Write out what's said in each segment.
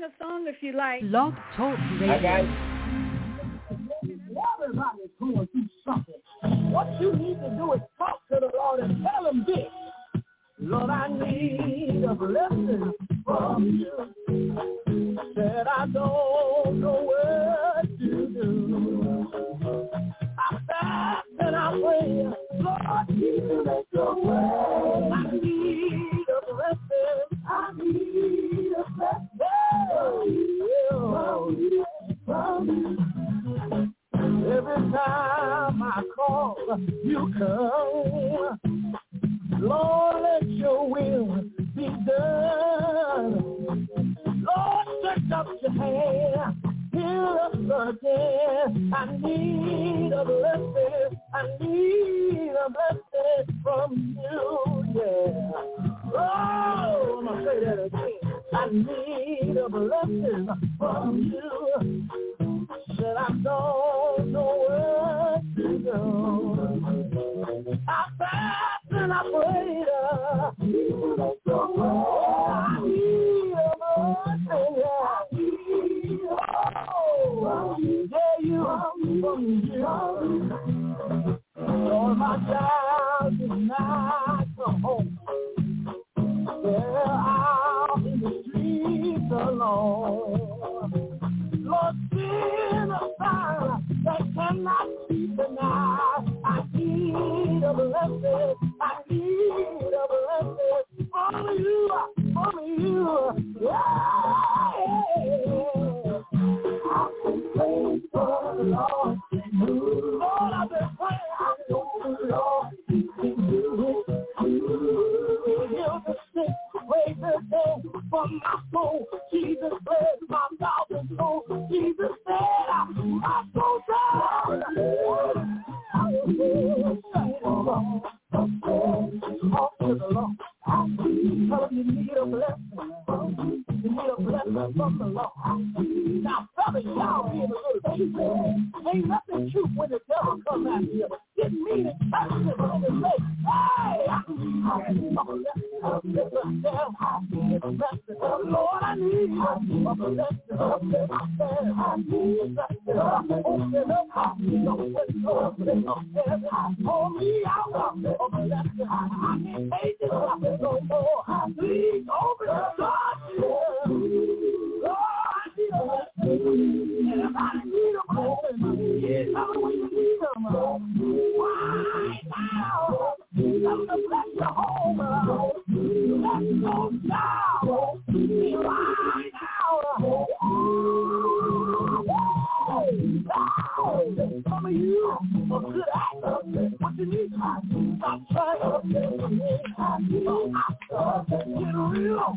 sing a song if you like. Blog Talk Radio. Everybody's going through something. What you need to do is talk to the Lord and tell him this. Lord, I need a blessing from you. Said I don't know what to do. I fast and I pray. Lord, you make your way. I need a blessing. I need Every time I call, you come. Lord, let your will be done. Lord, stretch your hand. Heal us again. I need a blessing. I need a blessing from you, yeah. Oh, I'm going to say that again. I need a blessing from you. Said I don't know where to go. I fast and I prayed. A blessing. I need, oh, yeah, you from you. Lord, my child the devil come at you. Didn't mean it. Touch it and it say, hey, I need a blessing. A blessing. I need a blessing. Lord, I need a blessing. I need blessing. Open up. I need a blessing. Open up heaven. Pour me out. I can't take this no more. Please open the door. Them. Right now. To bless your home. Bless your child. Right now. Some of you are you need? Stop trying to get real.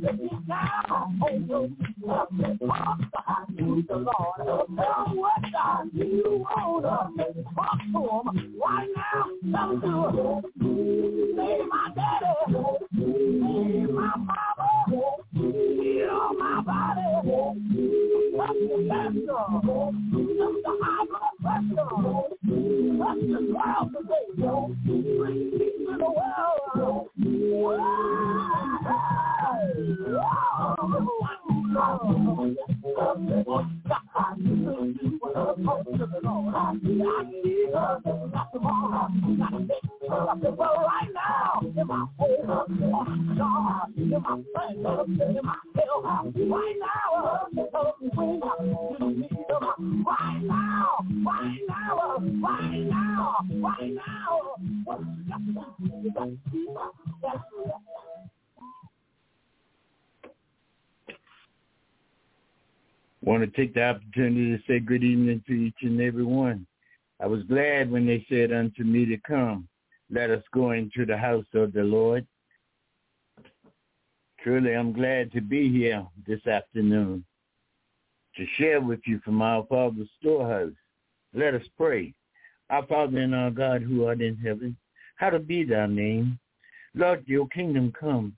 Get down on your I need the Lord. Tell what I you want to talk to him right now. Tell him to say my daddy. Say my mama. Body. Touch the the pressure. The today. Bring peace to the world. Right now, in my home, my in my in my right now, right now, right now, right now. want to take the opportunity to say good evening to each and every one. I was glad when they said unto me to come, let us go into the house of the Lord. Truly, I'm glad to be here this afternoon to share with you from our Father's storehouse. Let us pray. Our Father and our God who art in heaven, hallowed be thy name. Lord, your kingdom come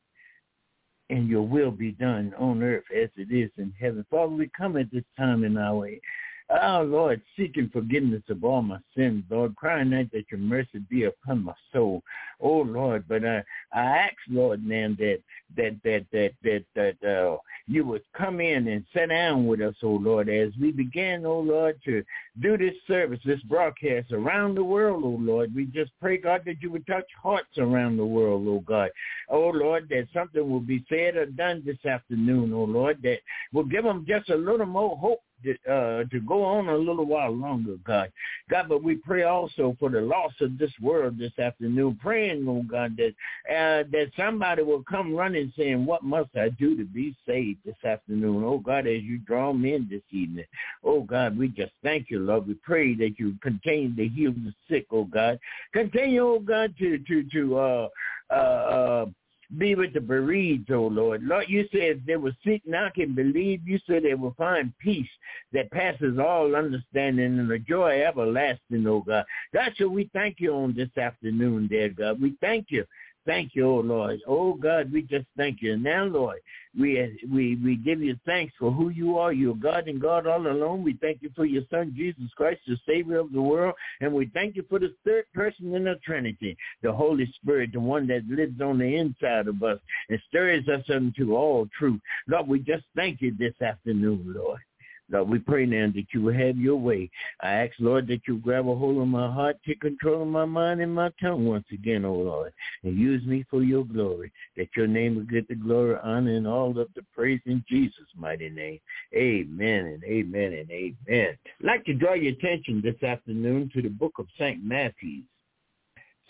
and your will be done on earth as it is in heaven. Father, we come at this time in our way Oh, Lord, seeking forgiveness of all my sins, Lord, crying out that your mercy be upon my soul. Oh, Lord, but uh, I ask, Lord, now that that that that that that uh, you would come in and sit down with us, oh Lord, as we begin, oh Lord, to do this service, this broadcast around the world, oh Lord. We just pray, God, that you would touch hearts around the world, oh God. Oh Lord, that something will be said or done this afternoon, oh Lord, that will give them just a little more hope uh, to go on a little while longer, God. God, but we pray also for the loss of this world this afternoon, praying, oh God, that uh, that somebody will come running saying, what must I do to be saved this afternoon? Oh God, as you draw me in this evening. Oh God, we just thank you, Lord. We pray that you continue to heal the sick, oh God. Continue, oh God, to, to, to, uh, uh, uh, be with the bereaved, oh Lord. Lord, you said they will seek, knock, and believe. You said they will find peace that passes all understanding and a joy everlasting, oh God. God, so we thank you on this afternoon, dear God. We thank you thank you, oh Lord. Oh God, we just thank you. And now, Lord, we we we give you thanks for who you are. You're God and God all alone. We thank you for your Son Jesus Christ, the Savior of the world, and we thank you for the third person in the Trinity, the Holy Spirit, the one that lives on the inside of us and stirs us unto all truth. Lord, we just thank you this afternoon, Lord. Lord, we pray now that you will have your way. I ask, Lord, that you grab a hold of my heart, take control of my mind and my tongue once again, oh Lord, and use me for your glory, that your name will get the glory, honor, and all of the praise in Jesus' mighty name. Amen and amen and amen. I'd like to draw your attention this afternoon to the book of St. Matthew.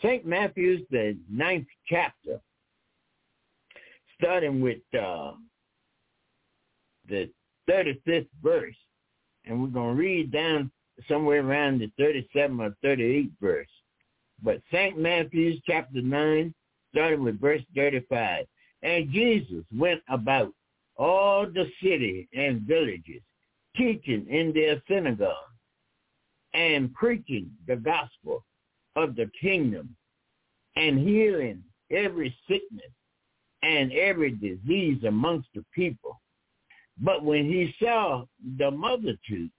St. Matthew's, the ninth chapter, starting with uh, the 35th verse. And we're going to read down somewhere around the 37 or 38th verse. But St. Matthew's chapter 9, starting with verse 35. And Jesus went about all the city and villages, teaching in their synagogues and preaching the gospel of the kingdom and healing every sickness and every disease amongst the people. But when he saw the multitude,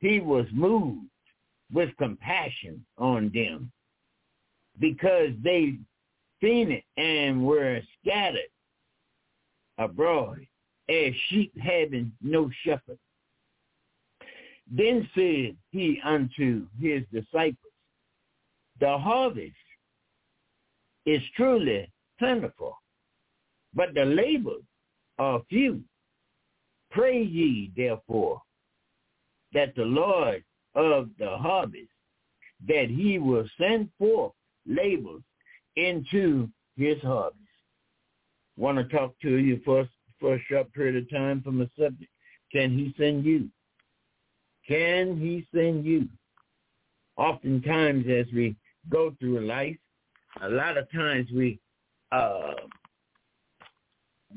he was moved with compassion on them because they it and were scattered abroad as sheep having no shepherd. Then said he unto his disciples, the harvest is truly plentiful, but the labors are few. Pray ye therefore that the Lord of the harvest, that he will send forth laborers into his harvest. Want to talk to you for, for a short period of time from the subject. Can he send you? Can he send you? Oftentimes as we go through life, a lot of times we uh,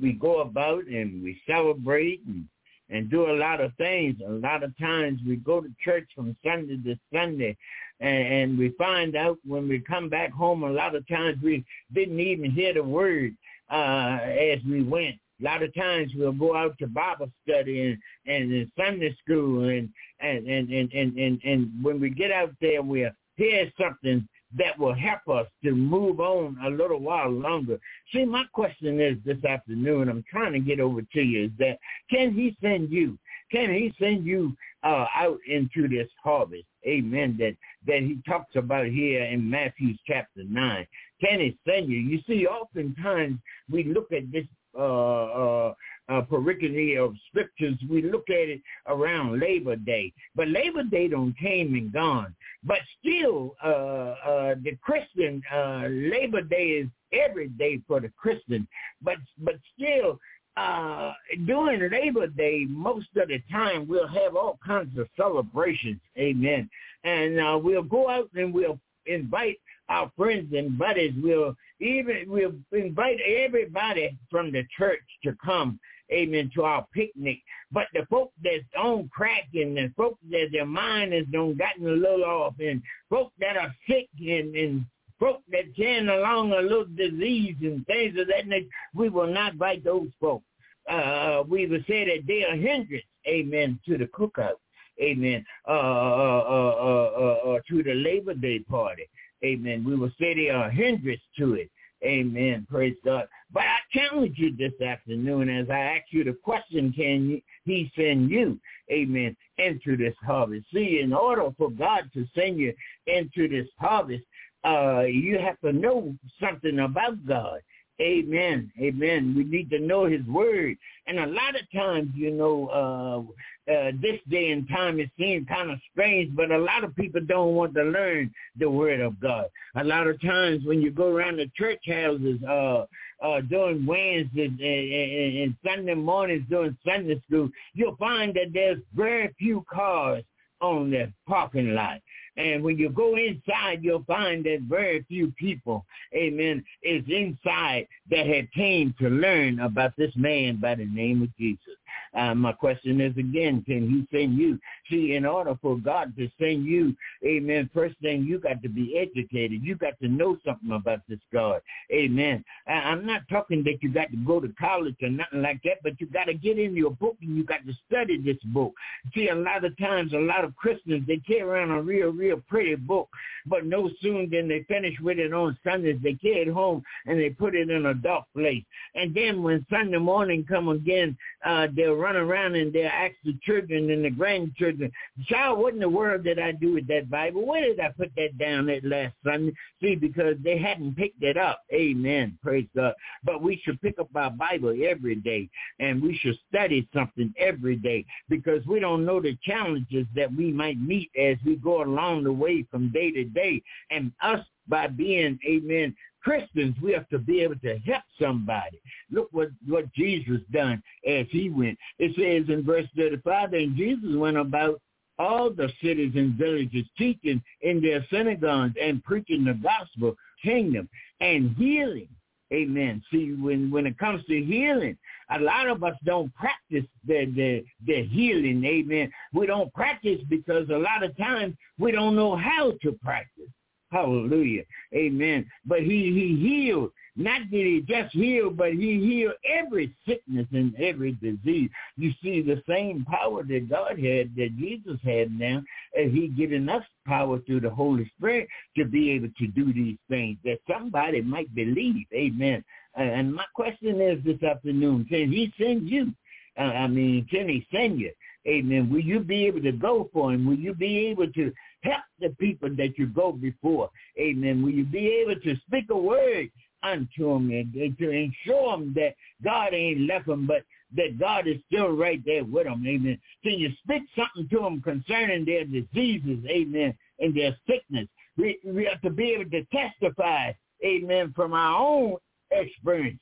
we go about and we celebrate and, and do a lot of things. A lot of times we go to church from Sunday to Sunday and, and we find out when we come back home, a lot of times we didn't even hear the word uh, as we went. A lot of times we'll go out to Bible study and, and in Sunday school and, and, and, and, and, and, and when we get out there, we'll hear something that will help us to move on a little while longer. See, my question is this afternoon, I'm trying to get over to you, is that can he send you? Can he send you uh, out into this harvest? Amen. That that he talks about here in Matthew chapter 9. Can he send you? You see, oftentimes we look at this uh, uh, uh, pericope of scriptures, we look at it around Labor Day. But Labor Day don't came and gone. But still, uh, uh, the Christian uh, Labor Day is every day for the Christian. But but still, uh, during Labor Day, most of the time we'll have all kinds of celebrations. Amen. And uh, we'll go out and we'll invite our friends and buddies. We'll even we'll invite everybody from the church to come amen, to our picnic. But the folk that's on crack and the folk that their mind has done gotten a little off and folk that are sick and, and folk that carrying along a little disease and things of that nature, we will not invite those folks. Uh, we will say that they are hindrance, amen, to the cookout. amen, uh, uh, uh, uh, to the Labor Day party. Amen. We will say they are hindrance to it. Amen. Praise God. But I challenge you this afternoon as I ask you the question, can he send you, amen, into this harvest? See, in order for God to send you into this harvest, uh, you have to know something about God. Amen. Amen. We need to know his word. And a lot of times, you know, uh, uh, this day and time it seems kind of strange, but a lot of people don't want to learn the word of God. A lot of times when you go around the church houses, uh, uh, during Wednesday and, and, and Sunday mornings during Sunday school, you'll find that there's very few cars on the parking lot. And when you go inside, you'll find that very few people, amen, is inside that had came to learn about this man by the name of Jesus. Uh, my question is again, can he send you? See, in order for God to send you, amen, first thing you got to be educated. You got to know something about this God. Amen. I, I'm not talking that you got to go to college or nothing like that, but you got to get in your book and you got to study this book. See, a lot of times, a lot of Christians, they carry around a real, real pretty book, but no sooner than they finish with it on Sundays, they carry it home and they put it in a dark place. And then when Sunday morning come again, uh, they'll run around and they'll ask the children and the grandchildren, child, what in the world did I do with that Bible? Where did I put that down that last Sunday? See, because they hadn't picked it up. Amen. Praise God. But we should pick up our Bible every day and we should study something every day because we don't know the challenges that we might meet as we go along the way from day to day. And us by being, amen, Christians, we have to be able to help somebody. Look what, what Jesus done as he went. It says in verse 35, and Jesus went about all the cities and villages teaching in their synagogues and preaching the gospel kingdom and healing. Amen. See, when, when it comes to healing, a lot of us don't practice the, the, the healing. Amen. We don't practice because a lot of times we don't know how to practice. Hallelujah. Amen. But he, he healed. Not that he just healed, but he healed every sickness and every disease. You see the same power that God had, that Jesus had now, and he given us power through the Holy Spirit to be able to do these things that somebody might believe. Amen. And my question is this afternoon, can he send you? Uh, I mean, can he send you? Amen. Will you be able to go for him? Will you be able to help the people that you go before? Amen. Will you be able to speak a word unto them and, to ensure them that God ain't left them, but that God is still right there with them. Amen. Can you speak something to them concerning their diseases? Amen. And their sickness. We, we have to be able to testify, amen, from our own experience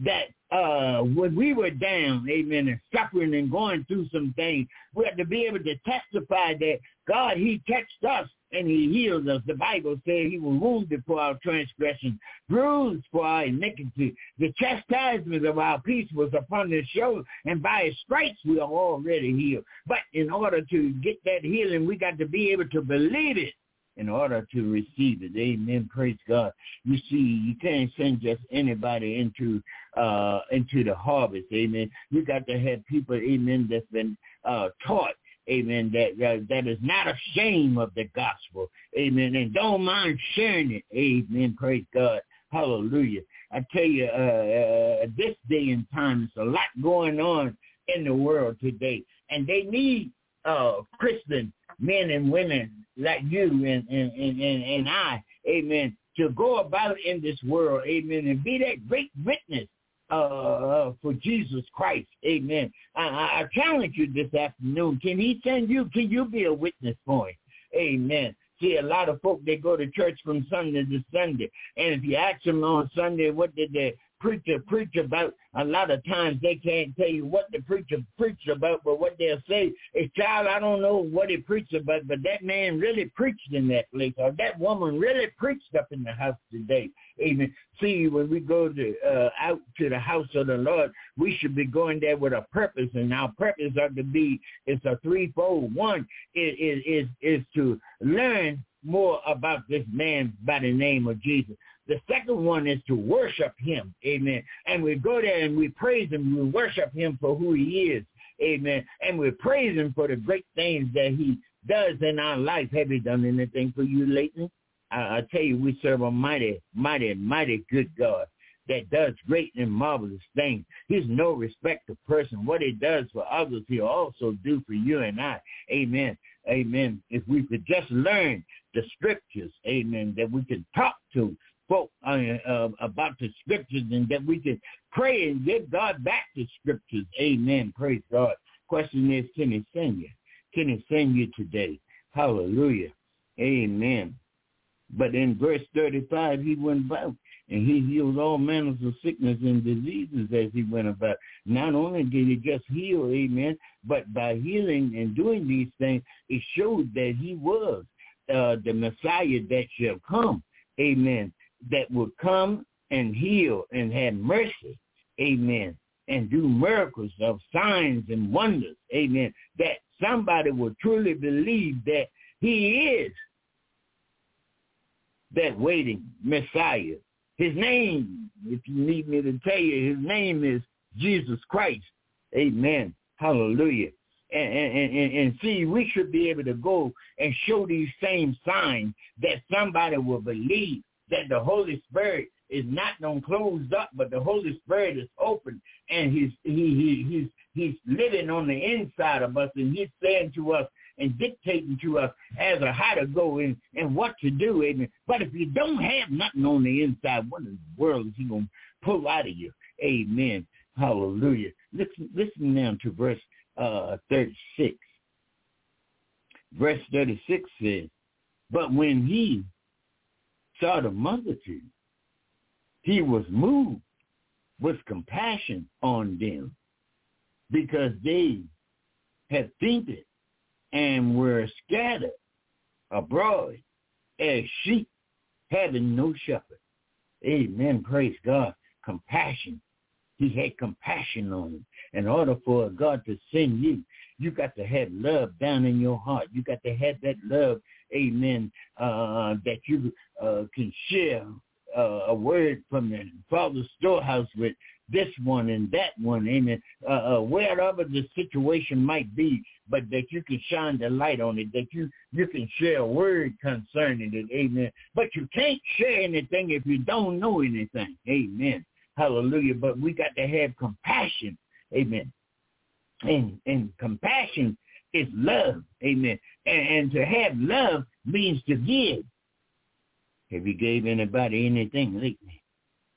that uh, when we were down, amen, and suffering and going through some things, we had to be able to testify that God, he touched us and he healed us. The Bible says he was wounded for our transgression, bruised for our iniquity. The chastisement of our peace was upon his shoulder, and by his stripes we are already healed. But in order to get that healing, we got to be able to believe it in order to receive it. Amen. Praise God. You see, you can't send just anybody into uh into the harvest. Amen. You got to have people, amen, that's been uh taught. Amen. That, that that is not ashamed of the gospel. Amen. And don't mind sharing it. Amen. Praise God. Hallelujah. I tell you, uh, uh, this day and time, there's a lot going on in the world today, and they need uh, Christian men and women like you and, and, and, and I, amen, to go about in this world, amen, and be that great witness uh, uh, for Jesus Christ, amen. I, I challenge you this afternoon. Can he send you? Can you be a witness for him? Amen. See, a lot of folk, they go to church from Sunday to Sunday. And if you ask them on Sunday, what did they preacher preach about, a lot of times they can't tell you what the preacher preached about, but what they'll say is, child, I don't know what he preached about, but that man really preached in that place, or that woman really preached up in the house today. Amen. See, when we go to uh, out to the house of the Lord, we should be going there with a purpose, and our purpose ought to be it's a threefold. One is is is, is to learn more about this man by the name of Jesus. The second one is to worship him. Amen. And we go there and we praise him. We worship him for who he is. Amen. And we praise him for the great things that he does in our life. Have he done anything for you lately? I, I tell you, we serve a mighty, mighty, mighty good God that does great and marvelous things. He's no respect to person. What he does for others, he'll also do for you and I. Amen. Amen. If we could just learn the scriptures, amen, that we can talk to uh, uh, about the scriptures and that we can pray and give God back the scriptures. Amen. Praise God. Question is, can he send you? Can he send you today? Hallelujah. Amen. But in verse 35, he went about and he healed all manners of sickness and diseases as he went about. Not only did he just heal, amen, but by healing and doing these things, it showed that he was uh, the Messiah that shall come, amen, that would come and heal and have mercy, amen, and do miracles of signs and wonders, amen, that somebody will truly believe that he is that waiting Messiah. His name, if you need me to tell you, his name is Jesus Christ. Amen. Hallelujah. And, and, and, and see, we should be able to go and show these same signs that somebody will believe that the Holy Spirit is not no closed up, but the Holy Spirit is open and he's he, he he's he's living on the inside of us and he's saying to us and dictating to us as to how to go and, and what to do. Amen. But if you don't have nothing on the inside, what in the world is he going to pull out of you? Amen. Hallelujah. Listen, listen now to verse uh, 36. Verse 36 says, But when he saw the multitude, he was moved with compassion on them because they had fainted and were scattered abroad as sheep having no shepherd. Amen. Praise God. Compassion. He had compassion on them. In order for God to send you, you got to have love down in your heart. You got to have that love, amen, uh, that you uh, can share uh, a word from the Father's storehouse with this one and that one, amen, uh, uh, wherever the situation might be, but that you can shine the light on it, that you, you can share a word concerning it, amen. But you can't share anything if you don't know anything, amen. Hallelujah. But we got to have compassion, amen. And, and compassion is love, amen. And, and to have love means to give. Have you gave anybody anything lately?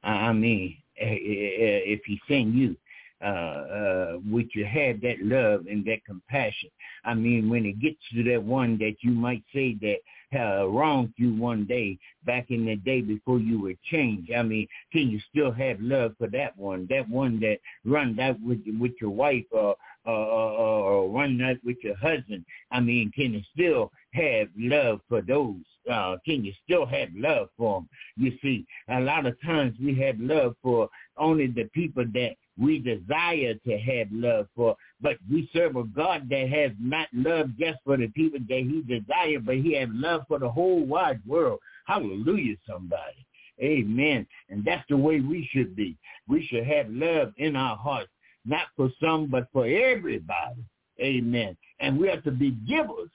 I mean, Eh, eh, eh, if he send you, uh, uh, would you have that love and that compassion? I mean, when it gets to that one that you might say that uh, wronged you one day back in the day before you were changed. I mean, can you still have love for that one? That one that run that with with your wife or or, or, or run with your husband. I mean, can you still have love for those? Uh, can you still have love for them? You see, a lot of times we have love for only the people that we desire to have love for. But we serve a God that has not love just for the people that he desires, but he has love for the whole wide world. Hallelujah, somebody. Amen. And that's the way we should be. We should have love in our hearts, not for some, but for everybody. Amen. And we have to be givers.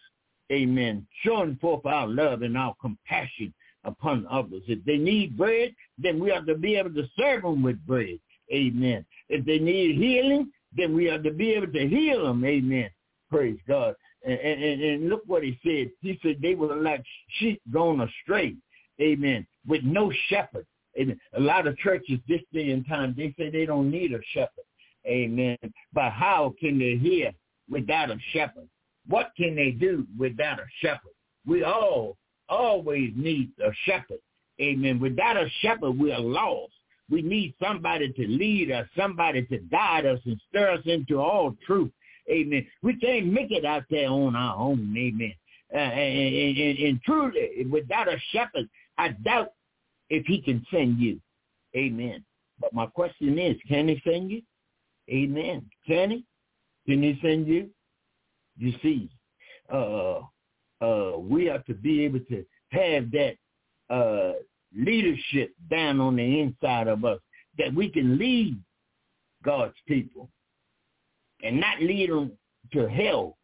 Amen. Showing forth our love and our compassion upon others. If they need bread, then we have to be able to serve them with bread. Amen. If they need healing, then we have to be able to heal them. Amen. Praise God. And, and, and look what he said. He said they were like sheep gone astray. Amen. With no shepherd. Amen. A lot of churches this day and time, they say they don't need a shepherd. Amen. But how can they hear without a shepherd? What can they do without a shepherd? We all always need a shepherd. Amen. Without a shepherd, we are lost. We need somebody to lead us, somebody to guide us and stir us into all truth. Amen. We can't make it out there on our own. Amen. Uh, and, and, and truly, without a shepherd, I doubt if he can send you. Amen. But my question is, can he send you? Amen. He? Can he send you? You see, uh, uh, we have to be able to have that uh, leadership down on the inside of us that we can lead God's people. and not lead them to hell,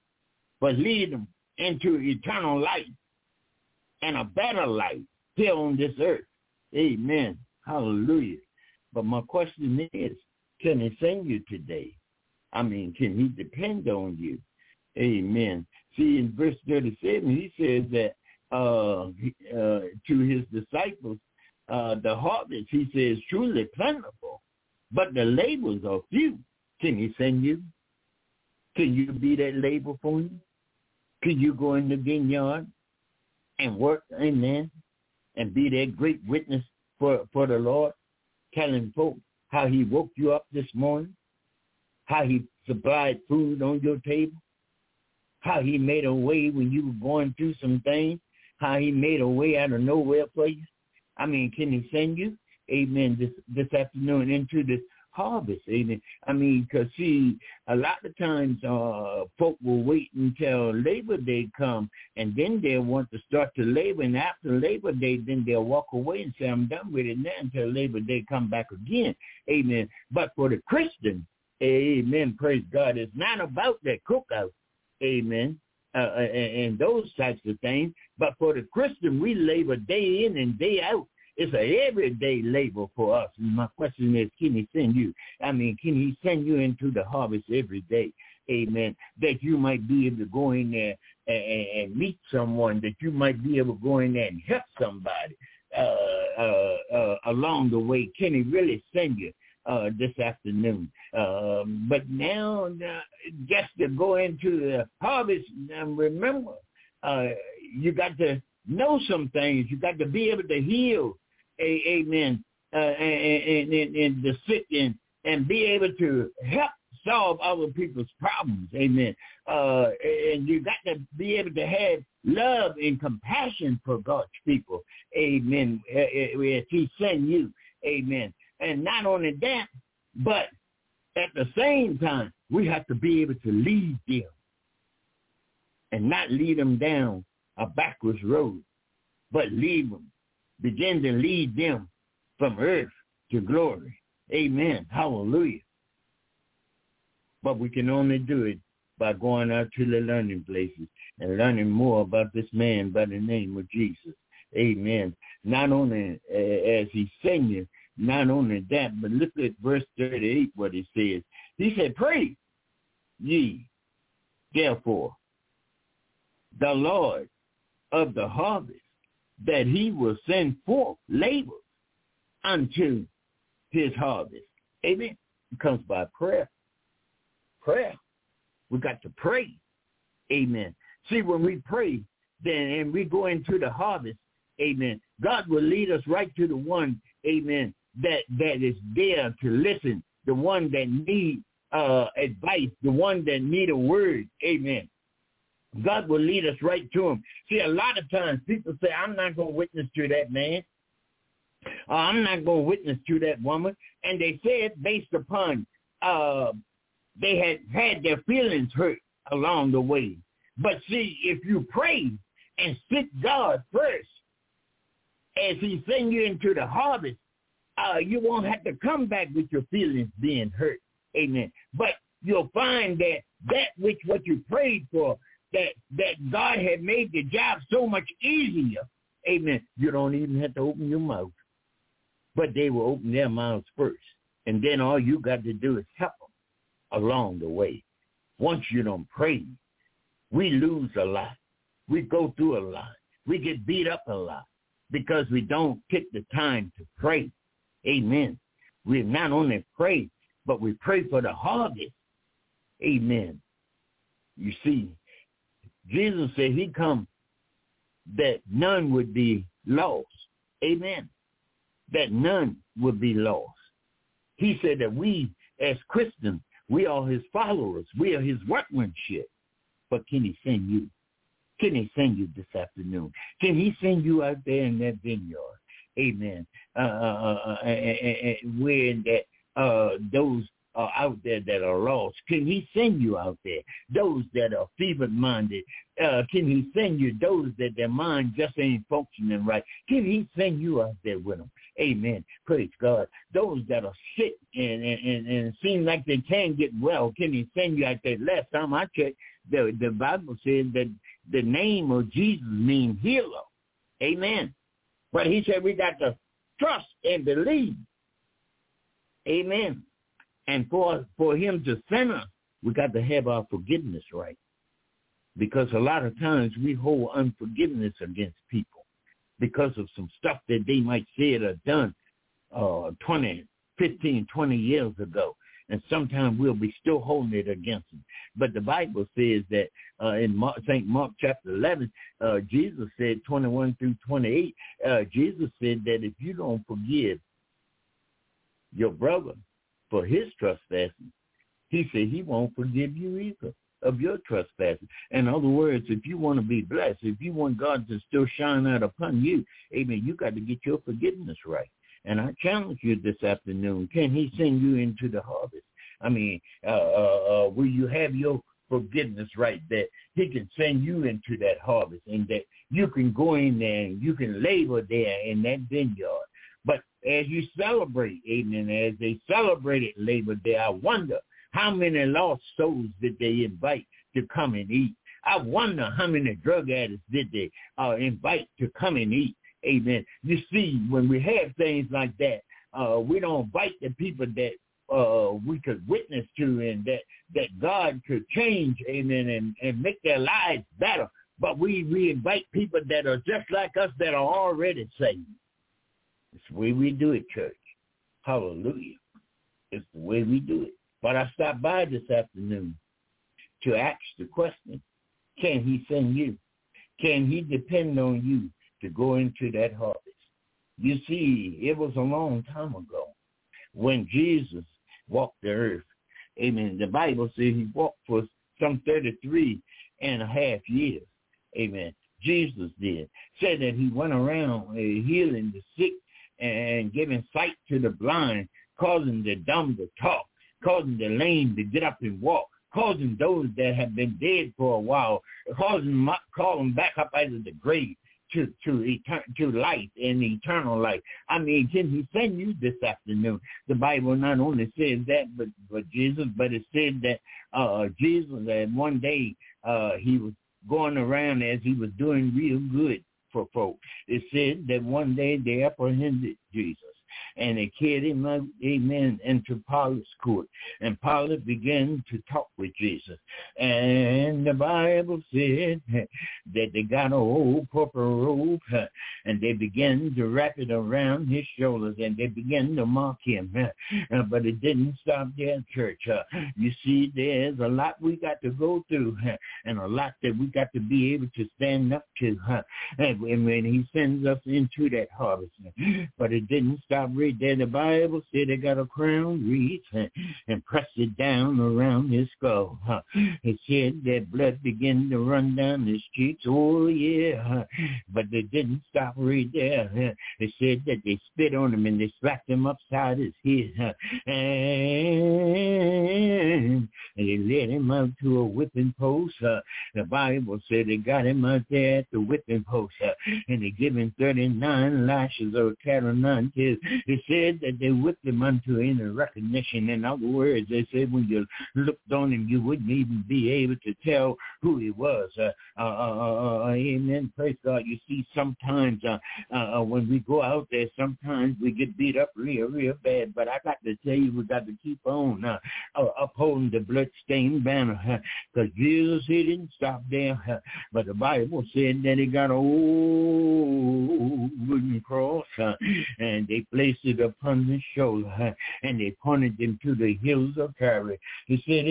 but lead them into eternal life and a better life here on this earth. Amen. Hallelujah. But my question is, can he send you today? I mean, can he depend on you? Amen. See, in verse 37, he says that uh, uh, to his disciples, uh, the harvest, he says, truly plentiful, but the labors are few. Can he send you? Can you be that labor for him? Can you go in the vineyard and work, amen, and be that great witness for, for the Lord, telling folks how he woke you up this morning, how he supplied food on your table, how he made a way when you were going through some things, how he made a way out of nowhere for you. I mean, can he send you, amen, this, this afternoon into this harvest. Amen. I mean, because see, a lot of times uh, folk will wait until Labor Day come, and then they'll want to start to labor. And after Labor Day, then they'll walk away and say, "I'm done with it now." Until Labor Day come back again. Amen. But for the Christian, Amen. Praise God. It's not about that cookout. Amen. Uh, uh and those types of things. But for the Christian, we labor day in and day out it's a everyday labor for us. And my question is, can he send you? I mean, can he send you into the harvest every day? Amen. That you might be able to go in there and, and meet someone, that you might be able to go in there and help somebody uh, uh, uh, along the way. Can he really send you? Uh, this afternoon. Um, but now, just to go into the harvest, remember, uh, you got to know some things. You got to be able to heal amen, uh, and, and, and the sick and, and be able to help solve other people's problems. Amen. Uh, and you got to be able to have love and compassion for God's people. Amen. As he send you. Amen. And not only that, but at the same time, we have to be able to lead them and not lead them down a backwards road, but lead them begin to lead them from earth to glory. Amen. Hallelujah. But we can only do it by going out to the learning places and learning more about this man by the name of Jesus. Amen. Not only uh, as he's singing, not only that, but look at verse 38, what he says. He said, pray ye, therefore, the Lord of the harvest that he will send forth labor unto his harvest. Amen. It comes by prayer. Prayer. We got to pray. Amen. See, when we pray, then and we go into the harvest, amen, God will lead us right to the one, amen, that that is there to listen, the one that need uh, advice, the one that need a word, amen. God will lead us right to him. See, a lot of times people say, I'm not going to witness to that man. Uh, I'm not going to witness to that woman. And they say it based upon uh, they had had their feelings hurt along the way. But see, if you pray and seek God first, as he send you into the harvest, uh, you won't have to come back with your feelings being hurt. Amen. But you'll find that that which what you prayed for that that God had made the job so much easier. Amen. You don't even have to open your mouth. But they will open their mouths first. And then all you got to do is help them along the way. Once you don't pray, we lose a lot. We go through a lot. We get beat up a lot because we don't take the time to pray. Amen. We not only pray, but we pray for the harvest. Amen. You see, Jesus said he come that none would be lost. Amen. That none would be lost. He said that we as Christians, we are his followers. We are his workmanship. But can he send you? Can he send you this afternoon? Can he send you out there in that vineyard? Amen. Uh, uh, uh, uh, uh, uh where that uh, those uh, out there that are lost? Can he send you out there? Those that are feeble-minded, uh, can he send you those that their mind just ain't functioning right? Can he send you out there with them? Amen. Praise God. Those that are sick and, and, and seem like they can't get well, can he send you out there? Last time I checked, the, the Bible said that the name of Jesus means healer. Amen. But he said we got to trust and believe. Amen. And for for him to us, we got to have our forgiveness right. Because a lot of times we hold unforgiveness against people because of some stuff that they might say or done uh, 20, 15, 20 years ago. And sometimes we'll be still holding it against them. But the Bible says that uh, in Mark, St. Mark chapter 11, uh, Jesus said 21 through 28, uh, Jesus said that if you don't forgive your brother for his trespassing, he said he won't forgive you either of your trespasses. In other words, if you want to be blessed, if you want God to still shine out upon you, amen, you got to get your forgiveness right. And I challenge you this afternoon, can he send you into the harvest? I mean, uh, uh, uh, will you have your forgiveness right that he can send you into that harvest and that you can go in there and you can labor there in that vineyard. But as you celebrate, amen, as they celebrated Labor Day, I wonder how many lost souls did they invite to come and eat? I wonder how many drug addicts did they uh, invite to come and eat? Amen. You see, when we have things like that, uh, we don't invite the people that uh, we could witness to and that, that God could change, amen, and, and make their lives better. But we, we invite people that are just like us that are already saved. It's the way we do it, church. Hallelujah. It's the way we do it. But I stopped by this afternoon to ask the question, can he send you? Can he depend on you to go into that harvest? You see, it was a long time ago when Jesus walked the earth. Amen. The Bible says he walked for some 33 and a half years. Amen. Jesus did. Said that he went around uh, healing the sick and giving sight to the blind, causing the dumb to talk, causing the lame to get up and walk, causing those that have been dead for a while, causing calling back up out of the grave to to etern- to life and eternal life. I mean, can he send you this afternoon? The Bible not only says that, but but Jesus, but it said that uh Jesus that one day uh he was going around as he was doing real good for folks. It said that one day they apprehended Jesus and they carried him out, amen, into Pilate's court. And Pilate began to talk with Jesus. And the Bible said that they got an old purple robe and they began to wrap it around his shoulders and they began to mock him. Uh, but it didn't stop there, church. You see, there's a lot we got to go through and a lot that we got to be able to stand up to. And when he sends us into that harvest. But it didn't stop right there. The Bible said they got a crown wreath and, and pressed it down around his skull. It said that blood began to run down his cheeks. Oh, yeah. But they didn't stop right there. They said that they spit on him and they slapped him upside his head. And they led him out to a whipping post. The Bible said they got him out there at the whipping post. And they give him 39 lashes of cattle nine tears. It said that they whipped him unto any recognition. In other words, they said when you looked on him, you wouldn't even be able to tell who he was. Uh, uh, uh, uh amen. Praise God. You see, sometimes uh, uh, when we go out there, sometimes we get beat up real, real bad. But I got to tell you, we got to keep on uh, uh, upholding the bloodstained banner because Jesus, he didn't stop there. but the Bible said that he got a old wooden cross and they placed it upon his shoulder, and they pointed him to the hills of Calvary. He said,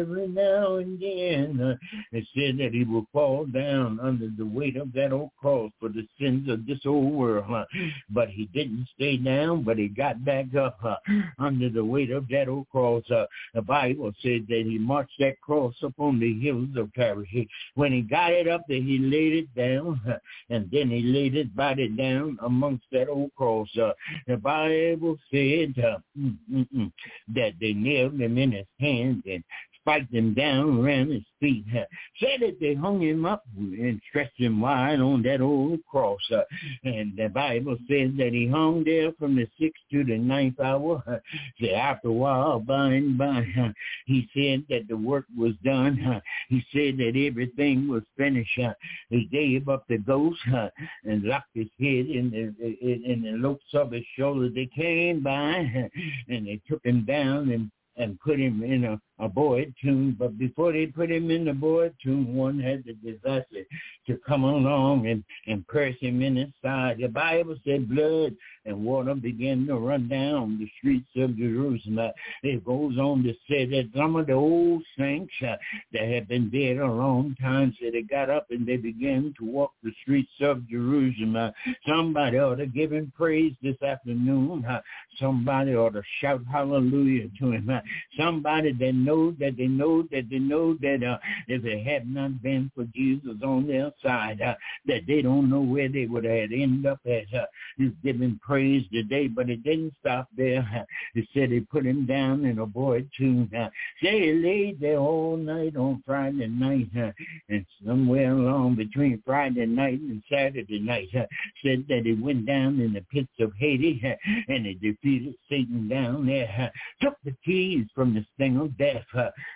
every now and then. It said that he will fall down under the weight of that old cross for the sins of this old world. But he didn't stay down, but he got back up uh, under the weight of that old cross. Uh, the Bible said that he marched that cross up on the hills of Calvary. When he got it up there, he laid it down, uh, and then he laid his body down amongst that old cross. Uh, the Bible said uh, mm, mm, mm, that they nailed him in his hands and spiked him down around his feet. Uh, said that they hung him up and stretched him wide on that old cross. Uh, and the Bible says that he hung there from the sixth to the ninth hour. Uh, so after a while, by and by, uh, he said that the work was done. Uh, he said that everything was finished. Uh, he gave up the ghost uh, and locked his head in the, in, in the of his shoulder. They came by uh, and they took him down and and put him in a, a boy tomb. But before they put him in the boy tomb, one had the disaster to come along and, and press him in his side. The Bible said blood and water began to run down the streets of Jerusalem. It goes on to say that some of the old saints uh, that had been dead a long time said they got up and they began to walk the streets of Jerusalem. Uh, somebody ought to give him praise this afternoon. Uh, somebody ought to shout hallelujah to him. Uh, somebody that knows that they know that they know that uh, if it had not been for Jesus on their side, uh, that they don't know where they would have ended up at. Uh, he's giving praise today, but it didn't stop there. It said they put him down in a board tomb. Uh, say he laid there all night on Friday night, uh, and somewhere along between Friday night and Saturday night, uh, said that he went down in the pits of Hades uh, and he defeated Satan down there, uh, took the keys from the sting of death.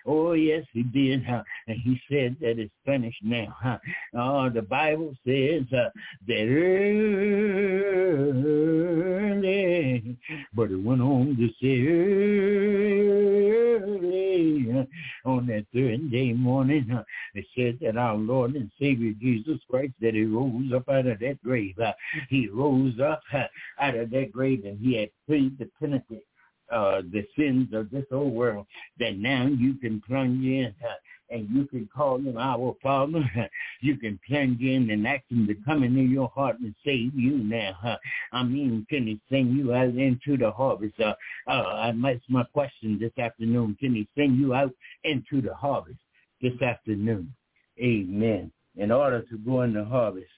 Oh yes, he did, and he said that it's finished now. Uh, the Bible says uh, that early, but it went on to say early uh, on that third day morning. It said that our Lord and Savior Jesus Christ, that he rose up out of that grave. He rose up out of that grave and he had paid the penalty uh, the sins of this old world, that now you can plunge in uh, and you can call him our Father. You can plunge in and ask him to come into your heart and save you now. I mean, can he send you out into the harvest? Uh, uh, that's my question this afternoon. Can he send you out into the harvest this afternoon? Amen. In order to go in the harvest,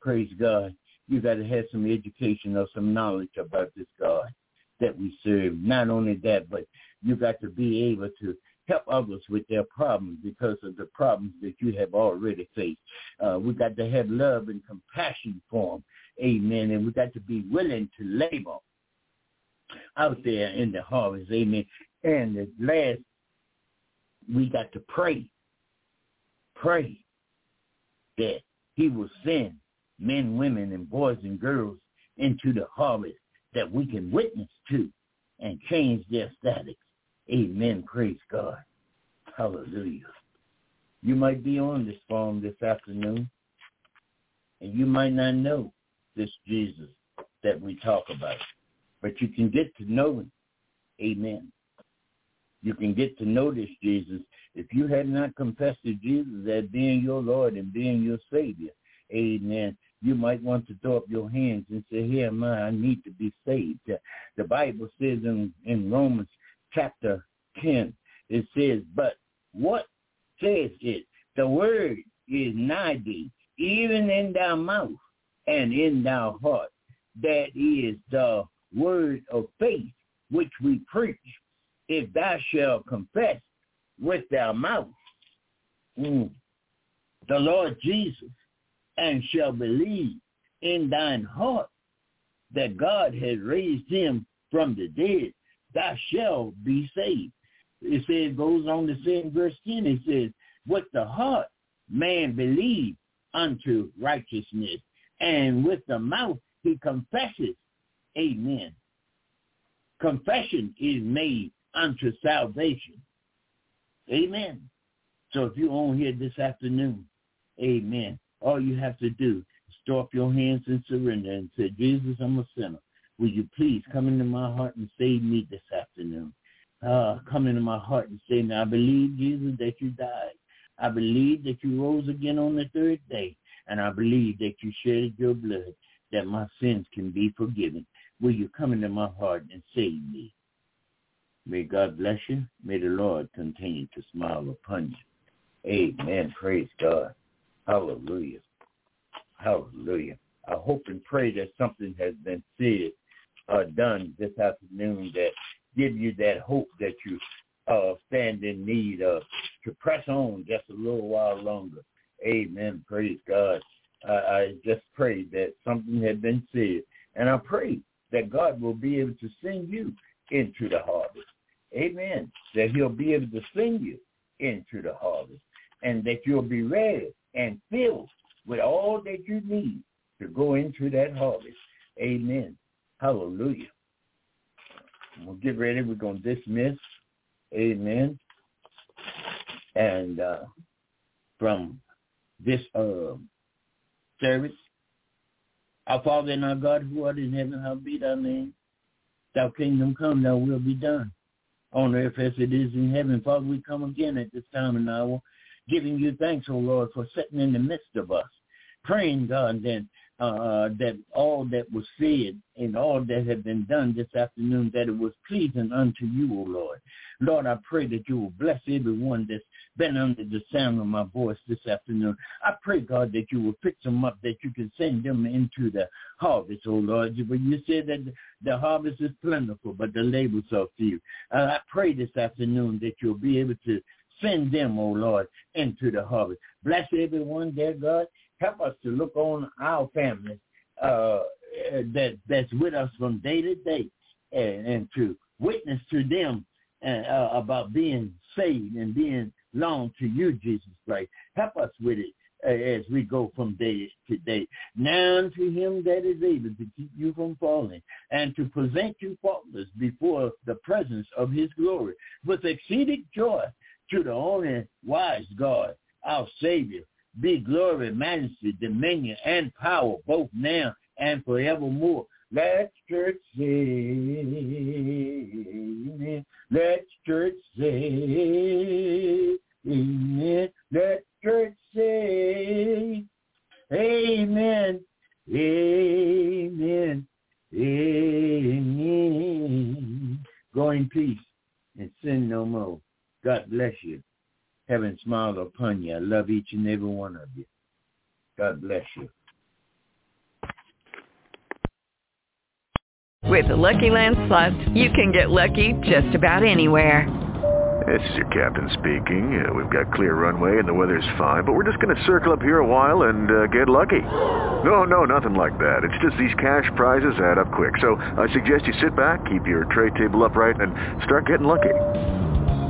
praise God, you got to have some education or some knowledge about this God that we serve. Not only that, but you got to be able to help others with their problems because of the problems that you have already faced. Uh, we got to have love and compassion for them. Amen. And we got to be willing to labor out there in the harvest. Amen. And at last, we got to pray. Pray that he will send men, women, and boys and girls into the harvest that we can witness to and change their status. Amen. Praise God. Hallelujah. You might be on this phone this afternoon, and you might not know this Jesus that we talk about, but you can get to know him. Amen. You can get to know this Jesus if you have not confessed to Jesus as being your Lord and being your Savior. Amen you might want to throw up your hands and say, here am I, I need to be saved. The Bible says in, in Romans chapter 10, it says, but what says it? The word is nigh thee, even in thy mouth and in thy heart. That is the word of faith which we preach. If thou shalt confess with thy mouth mm, the Lord Jesus and shall believe in thine heart that God has raised him from the dead, thou shalt be saved. It says, goes on to say in verse 10, it says, with the heart man believes unto righteousness, and with the mouth he confesses. Amen. Confession is made unto salvation. Amen. So if you're on here this afternoon, amen, all you have to do is throw up your hands and surrender and say, Jesus, I'm a sinner. Will you please come into my heart and save me this afternoon? uh, come into my heart and say, now I believe, Jesus, that you died. I believe that you rose again on the third day. And I believe that you shed your blood that my sins can be forgiven. Will you come into my heart and save me? May God bless you. May the Lord continue to smile upon you. Amen. Praise God. Hallelujah. Hallelujah. I hope and pray that something has been said or done this afternoon that give you that hope that you uh, stand in need of to press on just a little while longer. Amen. Praise God. Uh, I just pray that something had been said. And I pray that God will be able to send you into the harvest. Amen. That he'll be able to send you into the harvest and that you'll be ready and filled with all that you need to go into that harvest. Amen. Hallelujah. We'll get ready. We're going to dismiss. Amen. And uh, from this uh, service, our Father and our God who art in heaven, hallowed be thy name. Thy kingdom come, thy will be done. On earth as it is in heaven. Father, we come again at this time and hour, giving you thanks, O Lord, for sitting in the midst of us. Praying, God, that uh, that all that was said and all that had been done this afternoon, that it was pleasing unto you, O Lord. Lord, I pray that you will bless everyone that's been under the sound of my voice this afternoon. I pray, God, that you will fix them up, that you can send them into the harvest, oh Lord. But you said that the harvest is plentiful, but the labors are few. Uh, I pray this afternoon that you'll be able to send them, oh Lord, into the harvest. Bless everyone, dear God. Help us to look on our families uh, that that's with us from day to day and, and to witness to them uh, about being saved and being long to you, Jesus Christ. Help us with it uh, as we go from day to day. Now unto him that is able to keep you from falling and to present you faultless before the presence of his glory with exceeding joy to the only wise God, our Savior, be glory, majesty, dominion, and power, both now and forevermore. Let church say, amen. Let church amen. Let church say, amen. Amen. Amen. Go in peace and sin no more. God bless you. Heaven smile upon you. I love each and every one of you. God bless you. With the Lucky Land Slots, you can get lucky just about anywhere. This is your captain speaking. Uh, we've got clear runway and the weather's fine, but we're just going to circle up here a while and uh, get lucky. No, no, nothing like that. It's just these cash prizes add up quick. So I suggest you sit back, keep your tray table upright, and start getting lucky.